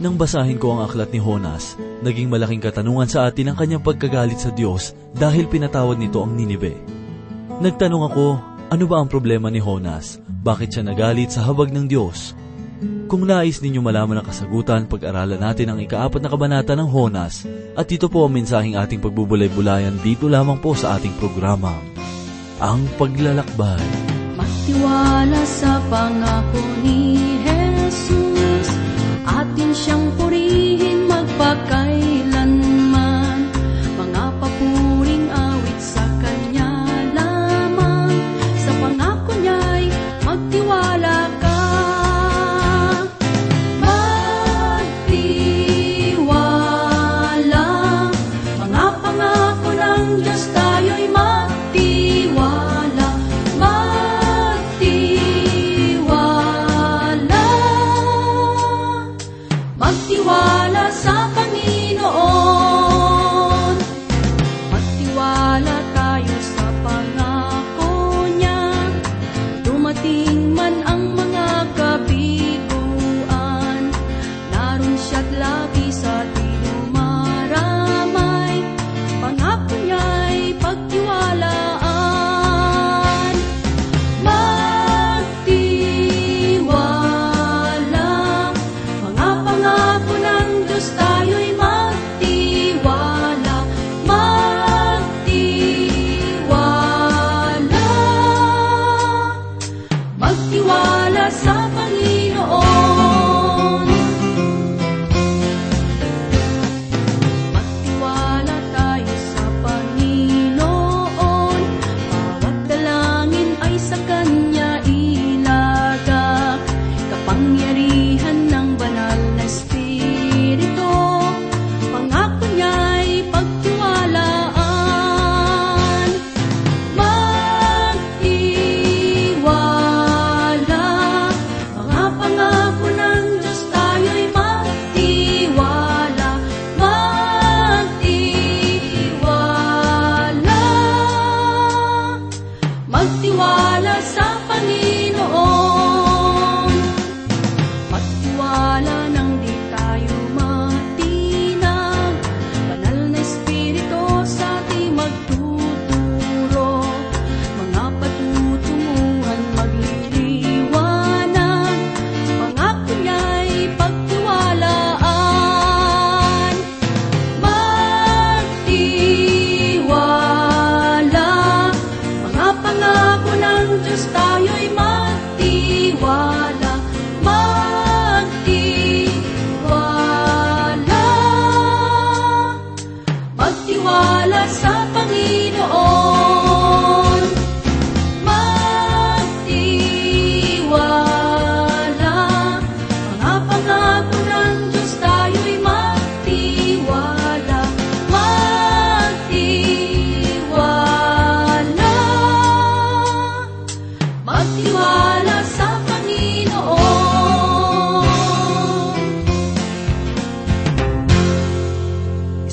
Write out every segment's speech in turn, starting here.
Nang basahin ko ang aklat ni Honas, naging malaking katanungan sa atin ang kanyang pagkagalit sa Diyos dahil pinatawad nito ang Ninibe. Nagtanong ako, ano ba ang problema ni Honas? Bakit siya nagalit sa habag ng Diyos? Kung nais ninyo malaman ang kasagutan, pag-aralan natin ang ikaapat na kabanata ng Honas at ito po ang mensaheng ating pagbubulay-bulayan dito lamang po sa ating programa, Ang Paglalakbay. Magtiwala sa pangako ni Jesus, siyang purihin magpakailanman, sa Panginoon.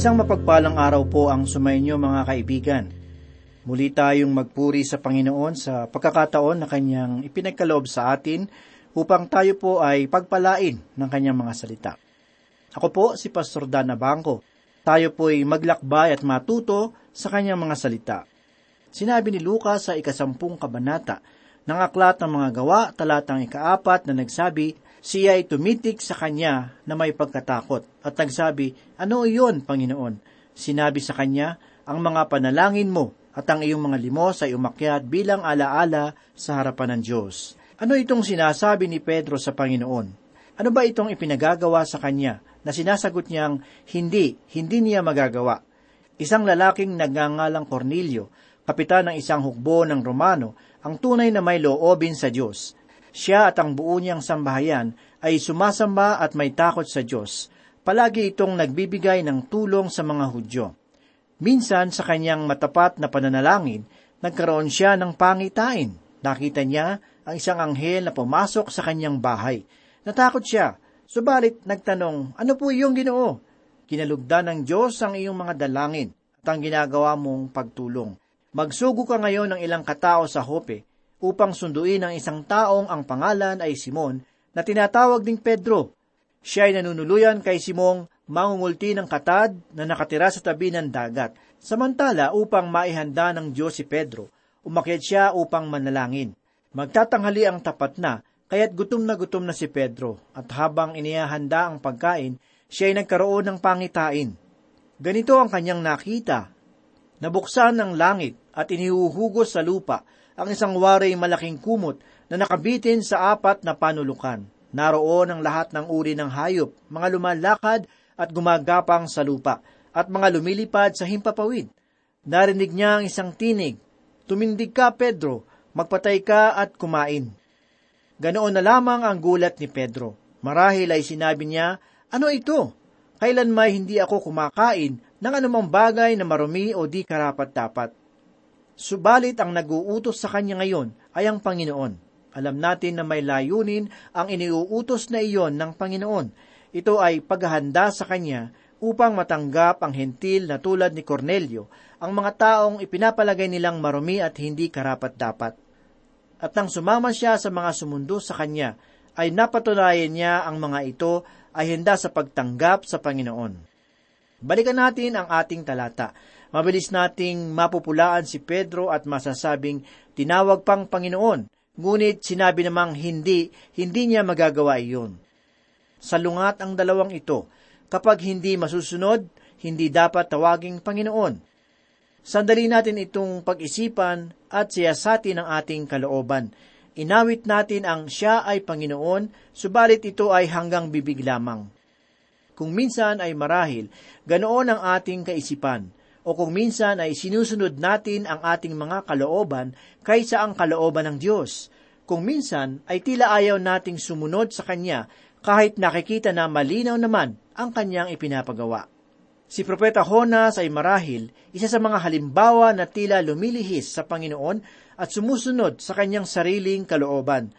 Isang mapagpalang araw po ang sumainyo mga kaibigan. Muli tayong magpuri sa Panginoon sa pagkakataon na Kanyang ipinagkaloob sa atin upang tayo po ay pagpalain ng Kanyang mga salita. Ako po si Pastor Dana Bangko. Tayo po ay maglakbay at matuto sa Kanyang mga salita. Sinabi ni Lucas sa ikasampung kabanata ng aklat ng mga gawa talatang ikaapat na nagsabi, siya ay tumitik sa kanya na may pagkatakot at nagsabi, Ano iyon, Panginoon? Sinabi sa kanya, Ang mga panalangin mo at ang iyong mga limos ay umakyat bilang alaala sa harapan ng Diyos. Ano itong sinasabi ni Pedro sa Panginoon? Ano ba itong ipinagagawa sa kanya na sinasagot niyang hindi, hindi niya magagawa? Isang lalaking nagngangalang Cornelio, kapitan ng isang hukbo ng Romano, ang tunay na may loobin sa Diyos. Siya at ang buo niyang sambahayan ay sumasamba at may takot sa Diyos. Palagi itong nagbibigay ng tulong sa mga Hudyo. Minsan sa kanyang matapat na pananalangin, nagkaroon siya ng pangitain. Nakita niya ang isang anghel na pumasok sa kanyang bahay. Natakot siya, subalit nagtanong, ano po iyong ginoo? Kinalugdan ng Diyos ang iyong mga dalangin at ang ginagawa mong pagtulong. Magsugo ka ngayon ng ilang katao sa Hope upang sunduin ang isang taong ang pangalan ay Simon na tinatawag ding Pedro. Siya ay nanunuluyan kay Simong mangungulti ng katad na nakatira sa tabi ng dagat. Samantala, upang maihanda ng Diyos si Pedro, umakyat siya upang manalangin. Magtatanghali ang tapat na, kaya't gutom na gutom na si Pedro, at habang inihahanda ang pagkain, siya ay nagkaroon ng pangitain. Ganito ang kanyang nakita. Nabuksan ng langit at inihuhugos sa lupa ang isang waray malaking kumot na nakabitin sa apat na panulukan. Naroon ang lahat ng uri ng hayop, mga lumalakad at gumagapang sa lupa, at mga lumilipad sa himpapawid. Narinig niya ang isang tinig, Tumindig ka, Pedro, magpatay ka at kumain. Ganoon na lamang ang gulat ni Pedro. Marahil ay sinabi niya, Ano ito? Kailan may hindi ako kumakain ng anumang bagay na marumi o di karapat-dapat. Subalit ang naguutos sa kanya ngayon ay ang Panginoon. Alam natin na may layunin ang iniuutos na iyon ng Panginoon. Ito ay paghahanda sa Kanya upang matanggap ang hentil na tulad ni Cornelio, ang mga taong ipinapalagay nilang marumi at hindi karapat-dapat. At nang sumama siya sa mga sumundo sa Kanya, ay napatunayan niya ang mga ito ay handa sa pagtanggap sa Panginoon. Balikan natin ang ating talata. Mabilis nating mapupulaan si Pedro at masasabing tinawag pang Panginoon Ngunit sinabi namang hindi, hindi niya magagawa iyon. Salungat ang dalawang ito. Kapag hindi masusunod, hindi dapat tawaging Panginoon. Sandali natin itong pag-isipan at siyasatin ang ating kalooban. Inawit natin ang siya ay Panginoon, subalit ito ay hanggang bibig lamang. Kung minsan ay marahil, ganoon ang ating kaisipan o kung minsan ay sinusunod natin ang ating mga kalooban kaysa ang kalooban ng Diyos. Kung minsan ay tila ayaw nating sumunod sa Kanya kahit nakikita na malinaw naman ang Kanyang ipinapagawa. Si Propeta Honas ay marahil isa sa mga halimbawa na tila lumilihis sa Panginoon at sumusunod sa kanyang sariling kalooban.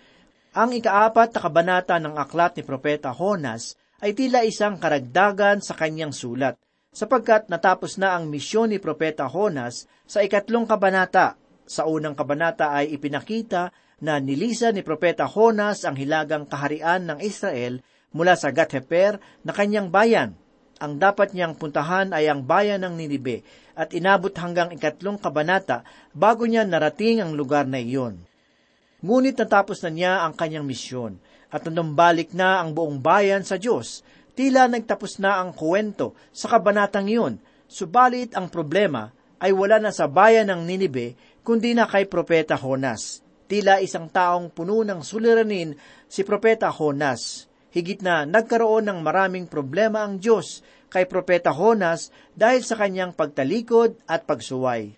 Ang ikaapat na kabanata ng aklat ni Propeta Honas ay tila isang karagdagan sa kanyang sulat sapagkat natapos na ang misyon ni Propeta Honas sa ikatlong kabanata. Sa unang kabanata ay ipinakita na nilisa ni Propeta Honas ang hilagang kaharian ng Israel mula sa Gatheper na kanyang bayan. Ang dapat niyang puntahan ay ang bayan ng Ninibe at inabot hanggang ikatlong kabanata bago niya narating ang lugar na iyon. Ngunit natapos na niya ang kanyang misyon at nanumbalik na ang buong bayan sa Diyos Tila nagtapos na ang kuwento sa kabanatang iyon, subalit ang problema ay wala na sa bayan ng Ninibe, kundi na kay Propeta Honas. Tila isang taong puno ng suliranin si Propeta Honas. Higit na nagkaroon ng maraming problema ang Diyos kay Propeta Honas dahil sa kanyang pagtalikod at pagsuway.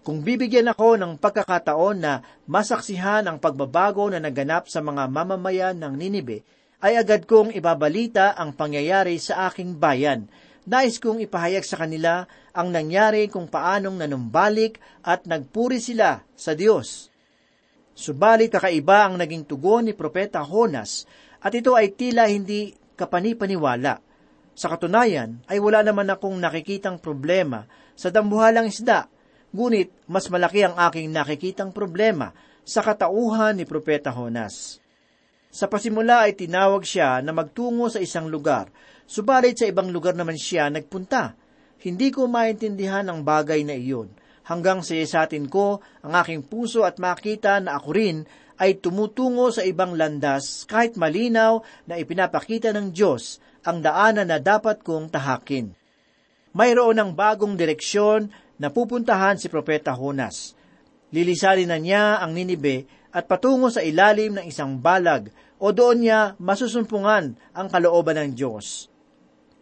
Kung bibigyan ako ng pagkakataon na masaksihan ang pagbabago na naganap sa mga mamamayan ng Ninibe, ay agad kong ibabalita ang pangyayari sa aking bayan. Nais kong ipahayag sa kanila ang nangyari kung paanong nanumbalik at nagpuri sila sa Diyos. Subalit kakaiba ang naging tugon ni Propeta Honas at ito ay tila hindi kapanipaniwala. Sa katunayan ay wala naman akong nakikitang problema sa dambuhalang isda, ngunit mas malaki ang aking nakikitang problema sa katauhan ni Propeta Honas. Sa pasimula ay tinawag siya na magtungo sa isang lugar, subalit sa ibang lugar naman siya nagpunta. Hindi ko maintindihan ang bagay na iyon, hanggang siyasatin ko ang aking puso at makita na ako rin ay tumutungo sa ibang landas kahit malinaw na ipinapakita ng Diyos ang daanan na dapat kong tahakin. Mayroon ng bagong direksyon na pupuntahan si Propeta Honas. Lilisalin na niya ang Ninibe at patungo sa ilalim ng isang balag o doon niya masusumpungan ang kalooban ng Diyos.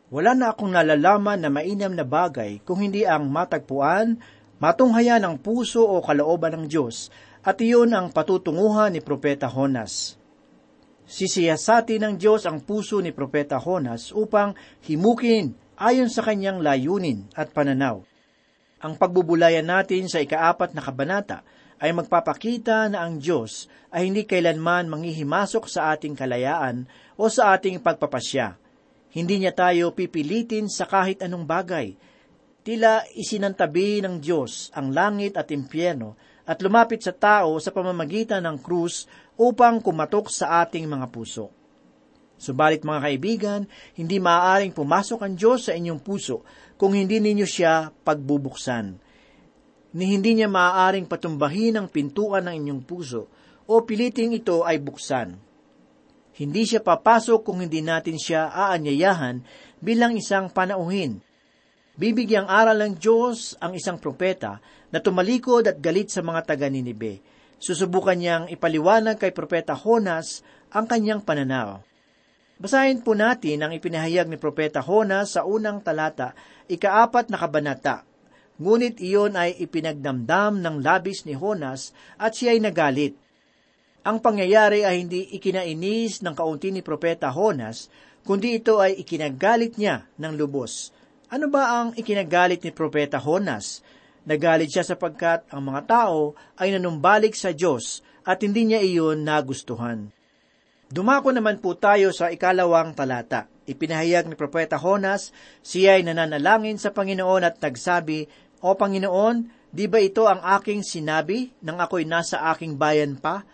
Wala na akong nalalaman na mainam na bagay kung hindi ang matagpuan, matunghayan ang puso o kalooban ng Diyos, at iyon ang patutunguhan ni Propeta Honas. Sisiyasati ng Diyos ang puso ni Propeta Honas upang himukin ayon sa kanyang layunin at pananaw. Ang pagbubulayan natin sa ikaapat na kabanata ay magpapakita na ang Diyos ay hindi kailanman manghihimasok sa ating kalayaan o sa ating pagpapasya. Hindi niya tayo pipilitin sa kahit anong bagay. Tila isinantabi ng Diyos ang langit at impyerno at lumapit sa tao sa pamamagitan ng krus upang kumatok sa ating mga puso. Subalit mga kaibigan, hindi maaaring pumasok ang Diyos sa inyong puso kung hindi ninyo siya pagbubuksan. Ni hindi niya maaaring patumbahin ang pintuan ng inyong puso o piliting ito ay buksan. Hindi siya papasok kung hindi natin siya aanyayahan bilang isang panauhin. Bibigyang aral ng Diyos ang isang propeta na tumalikod at galit sa mga taga Ninibe. Susubukan niyang ipaliwanag kay propeta Honas ang kanyang pananaw. Basahin po natin ang ipinahayag ni Propeta Honas sa unang talata, ikaapat na kabanata. Ngunit iyon ay ipinagdamdam ng labis ni Honas at siya ay nagalit. Ang pangyayari ay hindi ikinainis ng kaunti ni Propeta Honas, kundi ito ay ikinagalit niya ng lubos. Ano ba ang ikinagalit ni Propeta Honas? Nagalit siya sapagkat ang mga tao ay nanumbalik sa Diyos at hindi niya iyon nagustuhan. Dumako naman po tayo sa ikalawang talata. Ipinahayag ni Propeta Honas, siya ay nananalangin sa Panginoon at nagsabi, O Panginoon, di ba ito ang aking sinabi nang ako'y nasa aking bayan pa?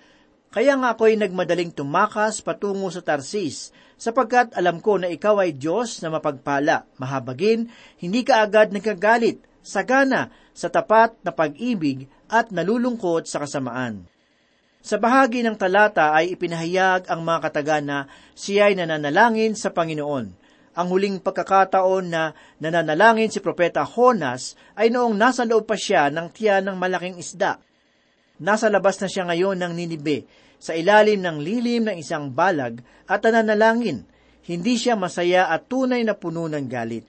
Kaya nga ako'y nagmadaling tumakas patungo sa Tarsis, sapagkat alam ko na ikaw ay Diyos na mapagpala, mahabagin, hindi ka agad nagkagalit, sagana, sa tapat na pag-ibig at nalulungkot sa kasamaan. Sa bahagi ng talata ay ipinahayag ang mga kataga na siya ay nananalangin sa Panginoon. Ang huling pagkakataon na nananalangin si Propeta Honas ay noong nasa loob pa siya ng tiyan ng malaking isda. Nasa labas na siya ngayon ng Ninibe, sa ilalim ng lilim ng isang balag at nananalangin. Hindi siya masaya at tunay na puno ng galit.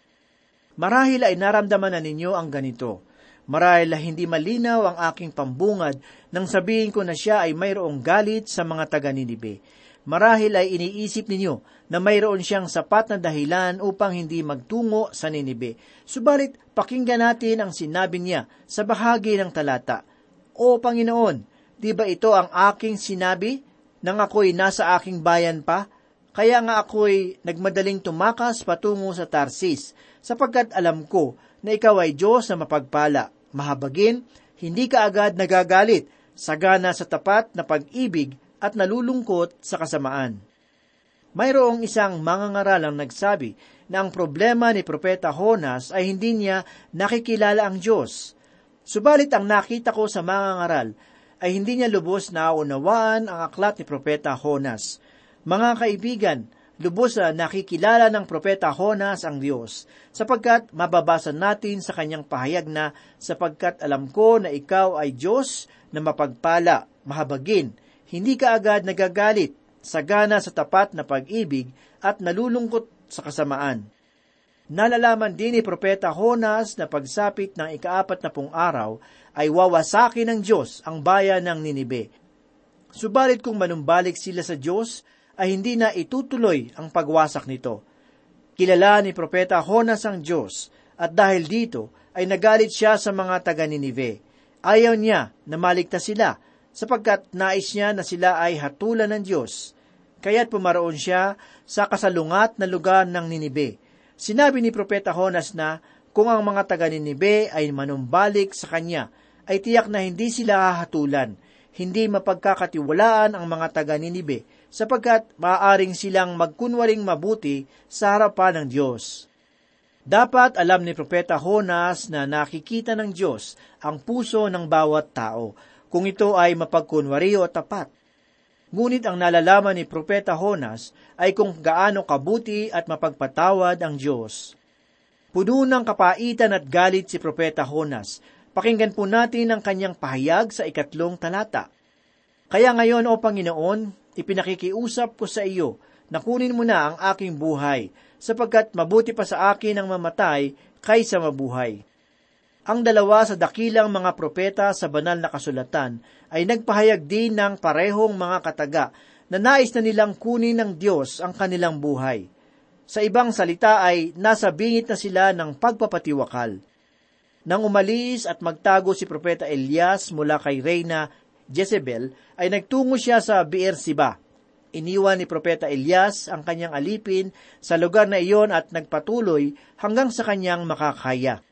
Marahil ay naramdaman na ninyo ang ganito. Marahil hindi malinaw ang aking pambungad nang sabihin ko na siya ay mayroong galit sa mga taga Ninibe. Marahil ay iniisip ninyo na mayroon siyang sapat na dahilan upang hindi magtungo sa Ninibe. Subalit, pakinggan natin ang sinabi niya sa bahagi ng talata. O Panginoon, di ba ito ang aking sinabi nang ako'y nasa aking bayan pa? Kaya nga ako'y nagmadaling tumakas patungo sa Tarsis, sapagkat alam ko na ikaw ay Diyos na mapagpala, mahabagin, hindi ka agad nagagalit, sagana sa tapat na pag-ibig at nalulungkot sa kasamaan. Mayroong isang mangangaralang nagsabi na ang problema ni Propeta Honas ay hindi niya nakikilala ang Diyos. Subalit ang nakita ko sa mangangaral ay hindi niya lubos na unawaan ang aklat ni Propeta Honas. Mga kaibigan, lubos na nakikilala ng propeta Honas ang Diyos, sapagkat mababasa natin sa kanyang pahayag na, sapagkat alam ko na ikaw ay Diyos na mapagpala, mahabagin, hindi ka agad nagagalit, sagana sa tapat na pag-ibig at nalulungkot sa kasamaan. Nalalaman din ni Propeta Honas na pagsapit ng ikaapat na pong araw ay wawasakin ng Diyos ang bayan ng Ninibe. Subalit kung manumbalik sila sa Diyos, ay hindi na itutuloy ang pagwasak nito. Kilala ni Propeta Honas ang Diyos, at dahil dito ay nagalit siya sa mga taga Ninive. Ayaw niya na maligtas sila, sapagkat nais niya na sila ay hatulan ng Diyos. Kaya't pumaroon siya sa kasalungat na lugar ng Ninibe. Sinabi ni Propeta Honas na kung ang mga taga Ninibe ay manumbalik sa kanya, ay tiyak na hindi sila hahatulan, hindi mapagkakatiwalaan ang mga taga Ninibe, sapagkat maaaring silang magkunwaring mabuti sa harapan ng Diyos. Dapat alam ni Propeta Honas na nakikita ng Diyos ang puso ng bawat tao, kung ito ay mapagkunwari o tapat. Ngunit ang nalalaman ni Propeta Honas ay kung gaano kabuti at mapagpatawad ang Diyos. Puno ng kapaitan at galit si Propeta Honas. Pakinggan po natin ang kanyang pahayag sa ikatlong talata. Kaya ngayon, O Panginoon, ipinakikiusap ko sa iyo na kunin mo na ang aking buhay, sapagkat mabuti pa sa akin ang mamatay kaysa mabuhay. Ang dalawa sa dakilang mga propeta sa banal na kasulatan ay nagpahayag din ng parehong mga kataga na nais na nilang kunin ng Diyos ang kanilang buhay. Sa ibang salita ay nasa bingit na sila ng pagpapatiwakal. Nang umalis at magtago si Propeta Elias mula kay Reyna Jezebel, ay nagtungo siya sa Beersiba. Iniwan ni Propeta Elias ang kanyang alipin sa lugar na iyon at nagpatuloy hanggang sa kanyang makakaya.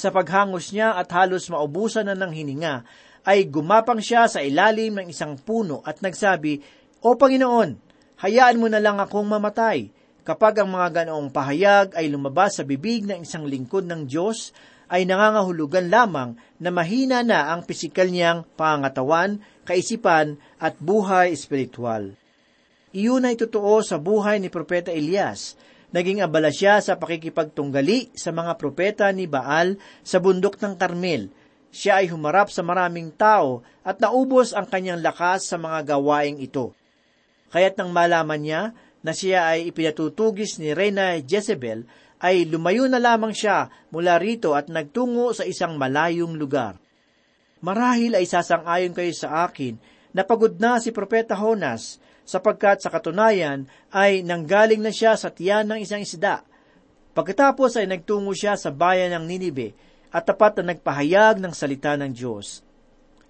Sa paghangos niya at halos maubusan na ng hininga, ay gumapang siya sa ilalim ng isang puno at nagsabi, O Panginoon, hayaan mo na lang akong mamatay. Kapag ang mga ganoong pahayag ay lumabas sa bibig ng isang lingkod ng Diyos, ay nangangahulugan lamang na mahina na ang pisikal niyang pangatawan, kaisipan at buhay espiritual. Iyon ay totoo sa buhay ni Propeta Elias. Naging abala siya sa pakikipagtunggali sa mga propeta ni Baal sa bundok ng Karmel. Siya ay humarap sa maraming tao at naubos ang kanyang lakas sa mga gawaing ito. Kaya't nang malaman niya na siya ay ipinatutugis ni Reyna Jezebel, ay lumayo na lamang siya mula rito at nagtungo sa isang malayong lugar. Marahil ay sasang-ayon kayo sa akin na pagod na si Propeta Honas sapagkat sa katunayan ay nanggaling na siya sa tiyan ng isang isda. Pagkatapos ay nagtungo siya sa bayan ng Ninibe at tapat na nagpahayag ng salita ng Diyos.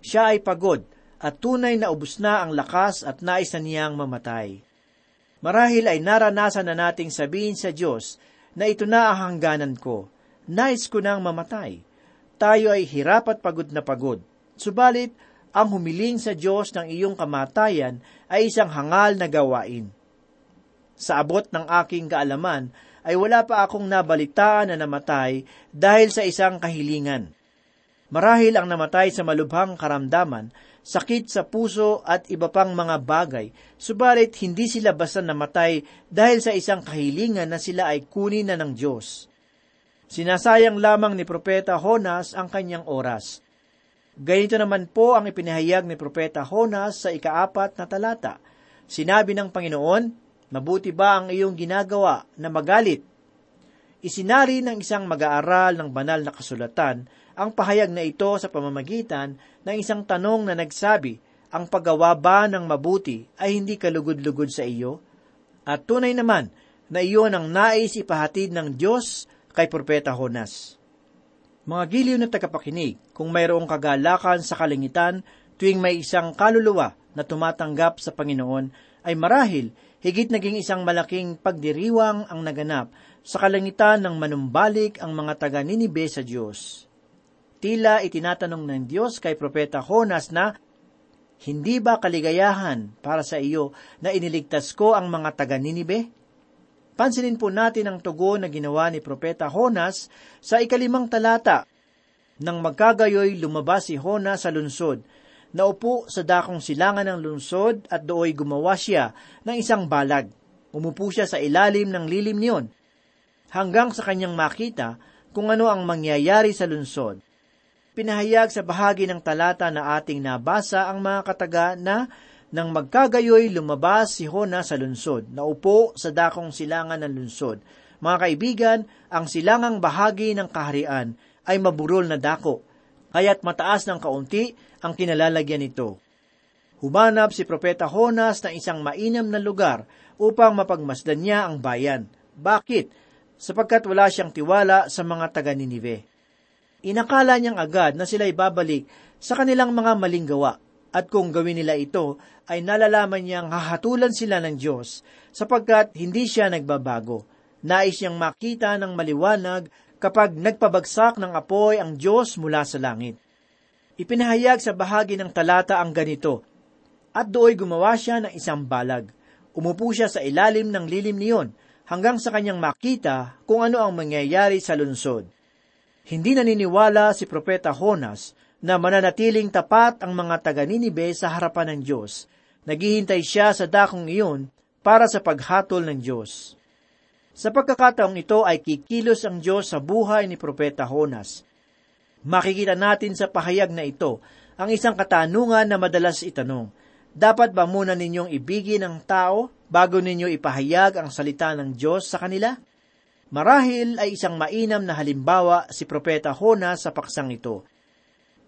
Siya ay pagod at tunay na ubus na ang lakas at nais na niyang mamatay. Marahil ay naranasan na nating sabihin sa Diyos na ito na ang hangganan ko. Nais ko nang mamatay. Tayo ay hirap at pagod na pagod. Subalit, ang humiling sa Diyos ng iyong kamatayan ay isang hangal na gawain. Sa abot ng aking kaalaman, ay wala pa akong nabalitaan na namatay dahil sa isang kahilingan. Marahil ang namatay sa malubhang karamdaman, sakit sa puso at iba pang mga bagay, subalit hindi sila basta namatay dahil sa isang kahilingan na sila ay kunin na ng Diyos. Sinasayang lamang ni Propeta Honas ang kanyang oras. Ganito naman po ang ipinahayag ni Propeta Honas sa ikaapat na talata. Sinabi ng Panginoon, Mabuti ba ang iyong ginagawa na magalit? Isinari ng isang mag-aaral ng banal na kasulatan ang pahayag na ito sa pamamagitan ng isang tanong na nagsabi, ang paggawa ba ng mabuti ay hindi kalugod-lugod sa iyo? At tunay naman na iyon ang nais ipahatid ng Diyos kay Propeta Honas. Mga giliw na tagapakinig, kung mayroong kagalakan sa kalingitan tuwing may isang kaluluwa na tumatanggap sa Panginoon, ay marahil higit naging isang malaking pagdiriwang ang naganap sa kalangitan ng manumbalik ang mga taga-Ninibe sa Diyos. Tila itinatanong ng Diyos kay Propeta Honas na, Hindi ba kaligayahan para sa iyo na iniligtas ko ang mga taga-Ninibe? Pansinin po natin ang tugon na ginawa ni Propeta Honas sa ikalimang talata. Nang magkagayoy lumabas si Honas sa lunsod, naupo sa dakong silangan ng lunsod at dooy gumawa siya ng isang balag. Umupo siya sa ilalim ng lilim niyon, hanggang sa kanyang makita kung ano ang mangyayari sa lunsod. Pinahayag sa bahagi ng talata na ating nabasa ang mga kataga na nang magkagayoy, lumabas si Hona sa lunsod, naupo sa dakong silangan ng lunsod. Mga kaibigan, ang silangang bahagi ng kaharian ay maburol na dako, kaya't mataas ng kaunti ang kinalalagyan nito. Humanap si Propeta Honas ng isang mainam na lugar upang mapagmasdan niya ang bayan. Bakit? Sapagkat wala siyang tiwala sa mga taga Ninive. Inakala niyang agad na sila'y babalik sa kanilang mga maling gawa at kung gawin nila ito, ay nalalaman niyang hahatulan sila ng Diyos, sapagkat hindi siya nagbabago. Nais niyang makita ng maliwanag kapag nagpabagsak ng apoy ang Diyos mula sa langit. Ipinahayag sa bahagi ng talata ang ganito, At dooy gumawa siya ng isang balag. Umupo siya sa ilalim ng lilim niyon, hanggang sa kanyang makita kung ano ang mangyayari sa lunsod. Hindi naniniwala si Propeta Honas na mananatiling tapat ang mga taga-Ninibe sa harapan ng Diyos. Naghihintay siya sa dakong iyon para sa paghatol ng Diyos. Sa pagkakataong ito ay kikilos ang Diyos sa buhay ni Propeta Honas. Makikita natin sa pahayag na ito ang isang katanungan na madalas itanong. Dapat ba muna ninyong ibigin ang tao bago ninyo ipahayag ang salita ng Diyos sa kanila? Marahil ay isang mainam na halimbawa si Propeta Honas sa paksang ito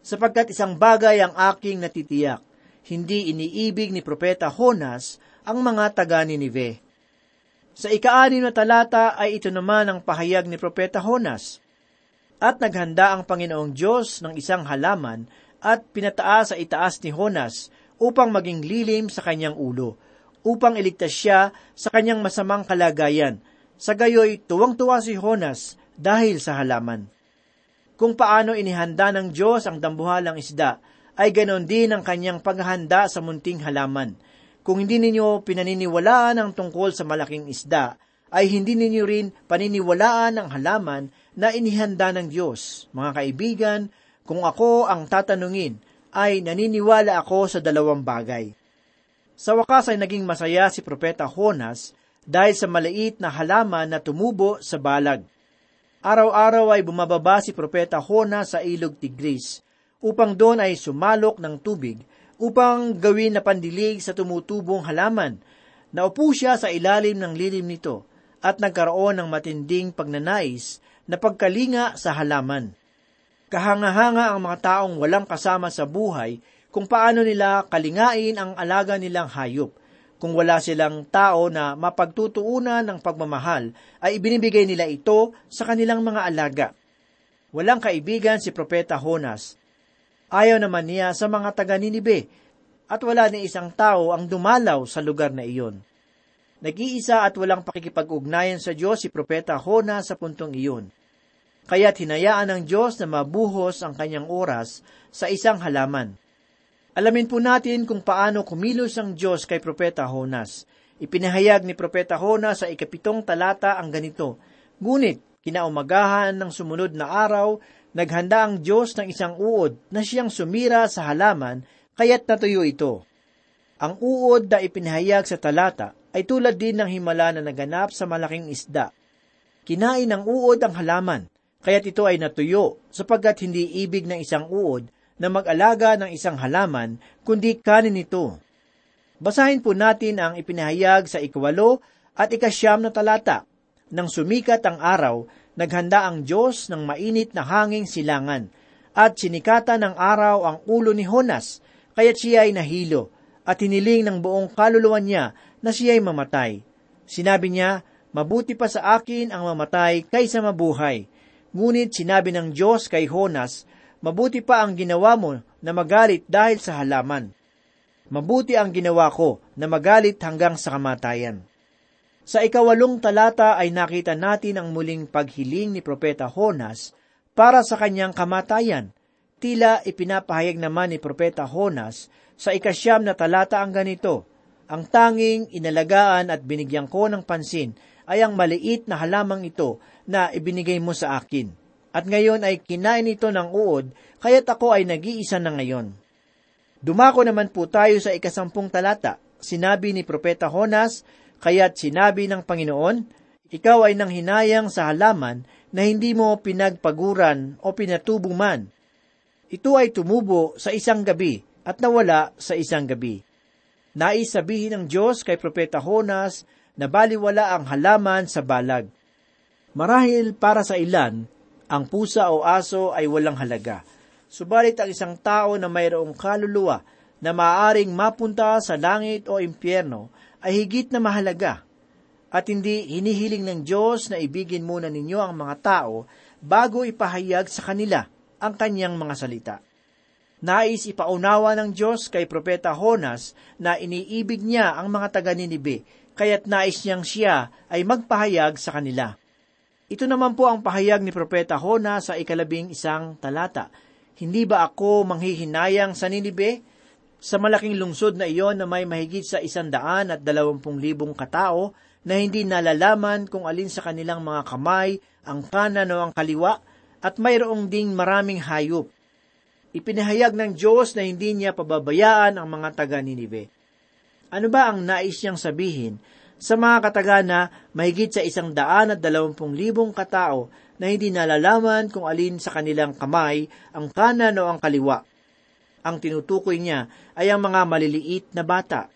sapagkat isang bagay ang aking natitiyak, hindi iniibig ni Propeta Honas ang mga taga Ninive. Sa ikaanim na talata ay ito naman ang pahayag ni Propeta Honas. At naghanda ang Panginoong Diyos ng isang halaman at pinataas sa itaas ni Honas upang maging lilim sa kanyang ulo, upang iligtas siya sa kanyang masamang kalagayan. Sa gayoy, tuwang-tuwa si Honas dahil sa halaman. Kung paano inihanda ng Diyos ang dambuhalang isda, ay ganon din ang kanyang paghahanda sa munting halaman. Kung hindi ninyo pinaniniwalaan ang tungkol sa malaking isda, ay hindi ninyo rin paniniwalaan ang halaman na inihanda ng Diyos. Mga kaibigan, kung ako ang tatanungin, ay naniniwala ako sa dalawang bagay. Sa wakas ay naging masaya si Propeta Honas dahil sa maliit na halaman na tumubo sa balag. Araw-araw ay bumababa si Propeta Honas sa ilog Tigris upang doon ay sumalok ng tubig upang gawin na pandilig sa tumutubong halaman. Naupo siya sa ilalim ng lilim nito at nagkaroon ng matinding pagnanais na pagkalinga sa halaman. Kahanga-hanga ang mga taong walang kasama sa buhay kung paano nila kalingain ang alaga nilang hayop. Kung wala silang tao na mapagtutuunan ng pagmamahal, ay ibinibigay nila ito sa kanilang mga alaga. Walang kaibigan si Propeta Honas Ayaw naman niya sa mga taga Ninibe, at wala ni isang tao ang dumalaw sa lugar na iyon. Nag-iisa at walang pakikipag-ugnayan sa Diyos si Propeta Hona sa puntong iyon. Kaya't hinayaan ng Diyos na mabuhos ang kanyang oras sa isang halaman. Alamin po natin kung paano kumilos ang Diyos kay Propeta Honas. Ipinahayag ni Propeta Honas sa ikapitong talata ang ganito, Ngunit, kinaumagahan ng sumunod na araw, naghanda ang Diyos ng isang uod na siyang sumira sa halaman, kaya't natuyo ito. Ang uod na ipinahayag sa talata ay tulad din ng himala na naganap sa malaking isda. Kinain ng uod ang halaman, kaya't ito ay natuyo, sapagkat hindi ibig ng isang uod na mag-alaga ng isang halaman, kundi kanin ito. Basahin po natin ang ipinahayag sa ikawalo at ikasyam na talata. Nang sumikat ang araw, naghanda ang Diyos ng mainit na hanging silangan, at sinikata ng araw ang ulo ni Honas, kaya't siya ay nahilo, at hiniling ng buong kaluluwa niya na siya ay mamatay. Sinabi niya, mabuti pa sa akin ang mamatay kaysa mabuhay. Ngunit sinabi ng Diyos kay Honas, mabuti pa ang ginawa mo na magalit dahil sa halaman. Mabuti ang ginawa ko na magalit hanggang sa kamatayan. Sa ikawalong talata ay nakita natin ang muling paghiling ni Propeta Honas para sa kanyang kamatayan. Tila ipinapahayag naman ni Propeta Honas sa ikasyam na talata ang ganito, Ang tanging inalagaan at binigyan ko ng pansin ay ang maliit na halamang ito na ibinigay mo sa akin. At ngayon ay kinain ito ng uod, kaya't ako ay nag-iisa na ngayon. Dumako naman po tayo sa ikasampung talata. Sinabi ni Propeta Honas, Kaya't sinabi ng Panginoon, ikaw ay nang hinayang sa halaman na hindi mo pinagpaguran o pinatubo man. Ito ay tumubo sa isang gabi at nawala sa isang gabi. Nais sabihin ng Diyos kay Propeta Honas na baliwala ang halaman sa balag. Marahil para sa ilan, ang pusa o aso ay walang halaga. Subalit ang isang tao na mayroong kaluluwa na maaaring mapunta sa langit o impyerno ay higit na mahalaga at hindi hinihiling ng Diyos na ibigin muna ninyo ang mga tao bago ipahayag sa kanila ang kanyang mga salita. Nais ipaunawa ng Diyos kay Propeta Honas na iniibig niya ang mga taga Ninibe, kaya't nais niyang siya ay magpahayag sa kanila. Ito naman po ang pahayag ni Propeta Honas sa ikalabing isang talata. Hindi ba ako manghihinayang sa Ninibe? Sa malaking lungsod na iyon na may mahigit sa isandaan at dalawampung libong katao na hindi nalalaman kung alin sa kanilang mga kamay, ang kanan o ang kaliwa, at mayroong ding maraming hayop. Ipinahayag ng Diyos na hindi niya pababayaan ang mga taga Ninive. Ano ba ang nais niyang sabihin sa mga kataga na mahigit sa isang daan at dalawampung libong katao na hindi nalalaman kung alin sa kanilang kamay, ang kanan o ang kaliwa? ang tinutukoy niya ay ang mga maliliit na bata.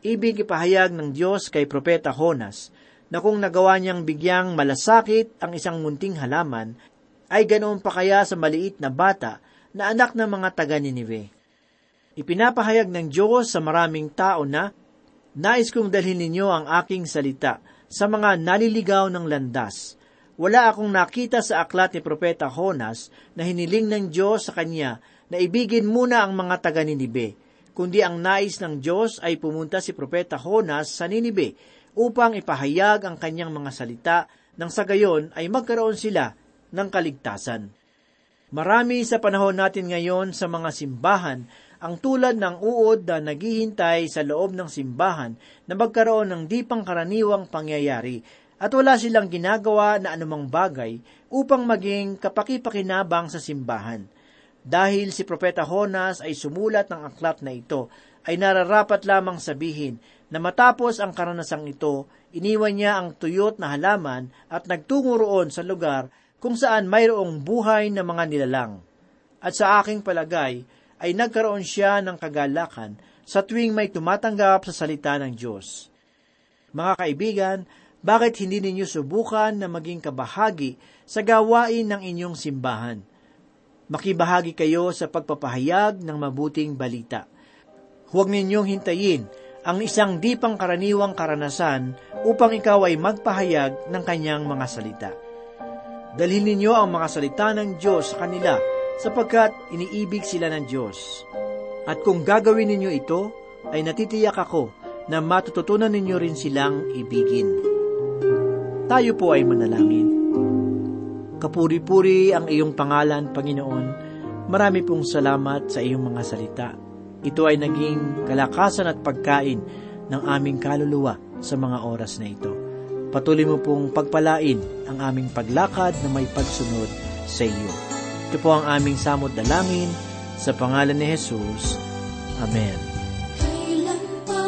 Ibig ipahayag ng Diyos kay Propeta Honas na kung nagawa niyang bigyang malasakit ang isang munting halaman, ay ganoon pa kaya sa maliit na bata na anak ng mga taga Ninive. Ipinapahayag ng Diyos sa maraming tao na, Nais kong dalhin ninyo ang aking salita sa mga naliligaw ng landas. Wala akong nakita sa aklat ni Propeta Honas na hiniling ng Diyos sa kanya na ibigin muna ang mga taga Ninibe, kundi ang nais ng Diyos ay pumunta si Propeta Honas sa Ninibe upang ipahayag ang kanyang mga salita nang sa gayon ay magkaroon sila ng kaligtasan. Marami sa panahon natin ngayon sa mga simbahan ang tulad ng uod na naghihintay sa loob ng simbahan na magkaroon ng di pangkaraniwang pangyayari at wala silang ginagawa na anumang bagay upang maging kapakipakinabang sa simbahan. Dahil si Propeta Honas ay sumulat ng aklat na ito, ay nararapat lamang sabihin na matapos ang karanasang ito, iniwan niya ang tuyot na halaman at nagtungo roon sa lugar kung saan mayroong buhay na mga nilalang. At sa aking palagay, ay nagkaroon siya ng kagalakan sa tuwing may tumatanggap sa salita ng Diyos. Mga kaibigan, bakit hindi ninyo subukan na maging kabahagi sa gawain ng inyong simbahan? Makibahagi kayo sa pagpapahayag ng mabuting balita. Huwag ninyong hintayin ang isang di pangkaraniwang karanasan upang ikaw ay magpahayag ng kanyang mga salita. Dalhin ninyo ang mga salita ng Diyos sa kanila sapagkat iniibig sila ng Diyos. At kung gagawin ninyo ito, ay natitiyak ako na matututunan ninyo rin silang ibigin. Tayo po ay manalangin. Kapuri-puri ang iyong pangalan, Panginoon. Marami pong salamat sa iyong mga salita. Ito ay naging kalakasan at pagkain ng aming kaluluwa sa mga oras na ito. Patuloy mo pong pagpalain ang aming paglakad na may pagsunod sa iyo. Ito po ang aming samot dalangin sa pangalan ni Jesus. Amen. Kailan pa